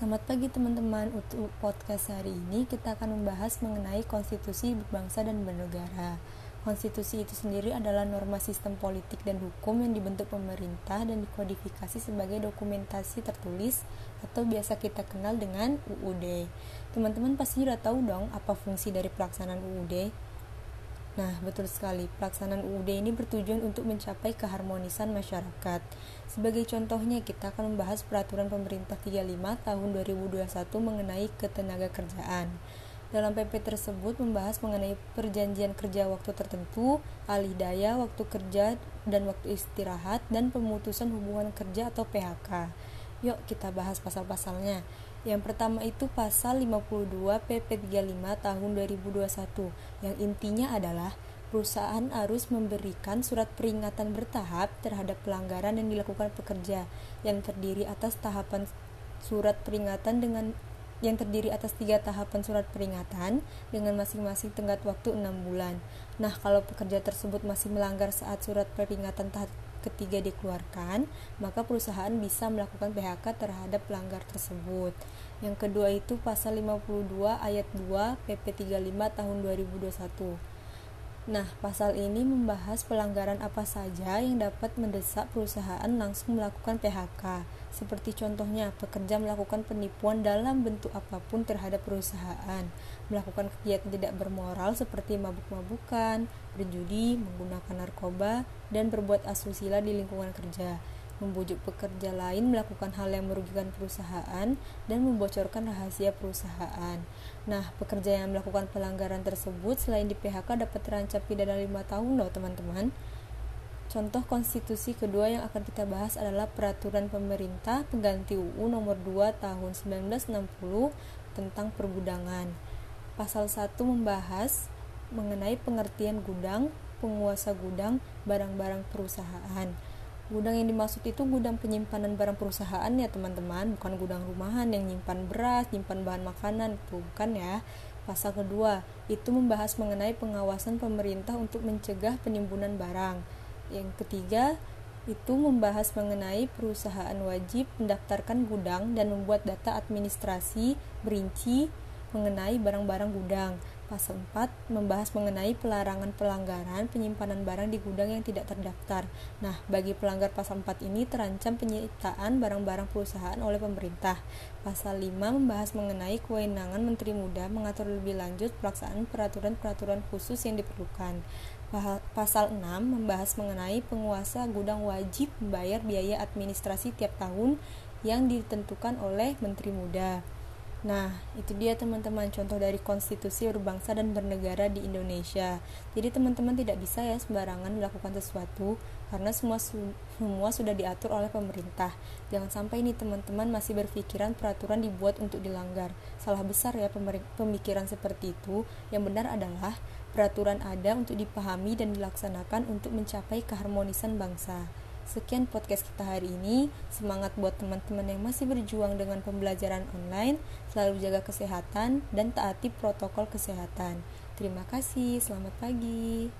Selamat pagi teman-teman. Untuk podcast hari ini kita akan membahas mengenai konstitusi berbangsa dan bernegara. Konstitusi itu sendiri adalah norma sistem politik dan hukum yang dibentuk pemerintah dan dikodifikasi sebagai dokumentasi tertulis atau biasa kita kenal dengan UUD. Teman-teman pasti sudah tahu dong apa fungsi dari pelaksanaan UUD. Nah, betul sekali. Pelaksanaan UUD ini bertujuan untuk mencapai keharmonisan masyarakat. Sebagai contohnya, kita akan membahas peraturan pemerintah 35 tahun 2021 mengenai ketenaga kerjaan. Dalam PP tersebut membahas mengenai perjanjian kerja waktu tertentu, alih daya, waktu kerja dan waktu istirahat, dan pemutusan hubungan kerja atau PHK. Yuk kita bahas pasal-pasalnya. Yang pertama itu pasal 52 PP 35 tahun 2021 yang intinya adalah perusahaan harus memberikan surat peringatan bertahap terhadap pelanggaran yang dilakukan pekerja yang terdiri atas tahapan surat peringatan dengan yang terdiri atas tiga tahapan surat peringatan dengan masing-masing tenggat waktu enam bulan. Nah, kalau pekerja tersebut masih melanggar saat surat peringatan tahap ketiga dikeluarkan, maka perusahaan bisa melakukan PHK terhadap pelanggar tersebut. Yang kedua itu pasal 52 ayat 2 PP 35 tahun 2021. Nah, pasal ini membahas pelanggaran apa saja yang dapat mendesak perusahaan langsung melakukan PHK. Seperti contohnya, pekerja melakukan penipuan dalam bentuk apa pun terhadap perusahaan, melakukan kegiatan tidak bermoral seperti mabuk-mabukan, berjudi, menggunakan narkoba, dan berbuat asusila di lingkungan kerja membujuk pekerja lain melakukan hal yang merugikan perusahaan, dan membocorkan rahasia perusahaan. Nah, pekerja yang melakukan pelanggaran tersebut selain di PHK dapat terancam pidana 5 tahun loh teman-teman. Contoh konstitusi kedua yang akan kita bahas adalah Peraturan Pemerintah Pengganti UU Nomor 2 Tahun 1960 tentang pergudangan. Pasal 1 membahas mengenai pengertian gudang, penguasa gudang, barang-barang perusahaan. Gudang yang dimaksud itu gudang penyimpanan barang perusahaan ya teman-teman, bukan gudang rumahan yang nyimpan beras, nyimpan bahan makanan, itu bukan ya. Pasal kedua, itu membahas mengenai pengawasan pemerintah untuk mencegah penimbunan barang. Yang ketiga, itu membahas mengenai perusahaan wajib mendaftarkan gudang dan membuat data administrasi berinci mengenai barang-barang gudang. Pasal 4 membahas mengenai pelarangan pelanggaran penyimpanan barang di gudang yang tidak terdaftar. Nah, bagi pelanggar pasal 4 ini terancam penyitaan barang-barang perusahaan oleh pemerintah. Pasal 5 membahas mengenai kewenangan Menteri Muda mengatur lebih lanjut pelaksanaan peraturan-peraturan khusus yang diperlukan. Pasal 6 membahas mengenai penguasa gudang wajib membayar biaya administrasi tiap tahun yang ditentukan oleh Menteri Muda. Nah, itu dia teman-teman contoh dari konstitusi berbangsa dan bernegara di Indonesia. Jadi teman-teman tidak bisa ya sembarangan melakukan sesuatu karena semua semua sudah diatur oleh pemerintah. Jangan sampai ini teman-teman masih berpikiran peraturan dibuat untuk dilanggar. Salah besar ya pemikiran seperti itu. Yang benar adalah peraturan ada untuk dipahami dan dilaksanakan untuk mencapai keharmonisan bangsa. Sekian podcast kita hari ini. Semangat buat teman-teman yang masih berjuang dengan pembelajaran online. Selalu jaga kesehatan dan taati protokol kesehatan. Terima kasih. Selamat pagi.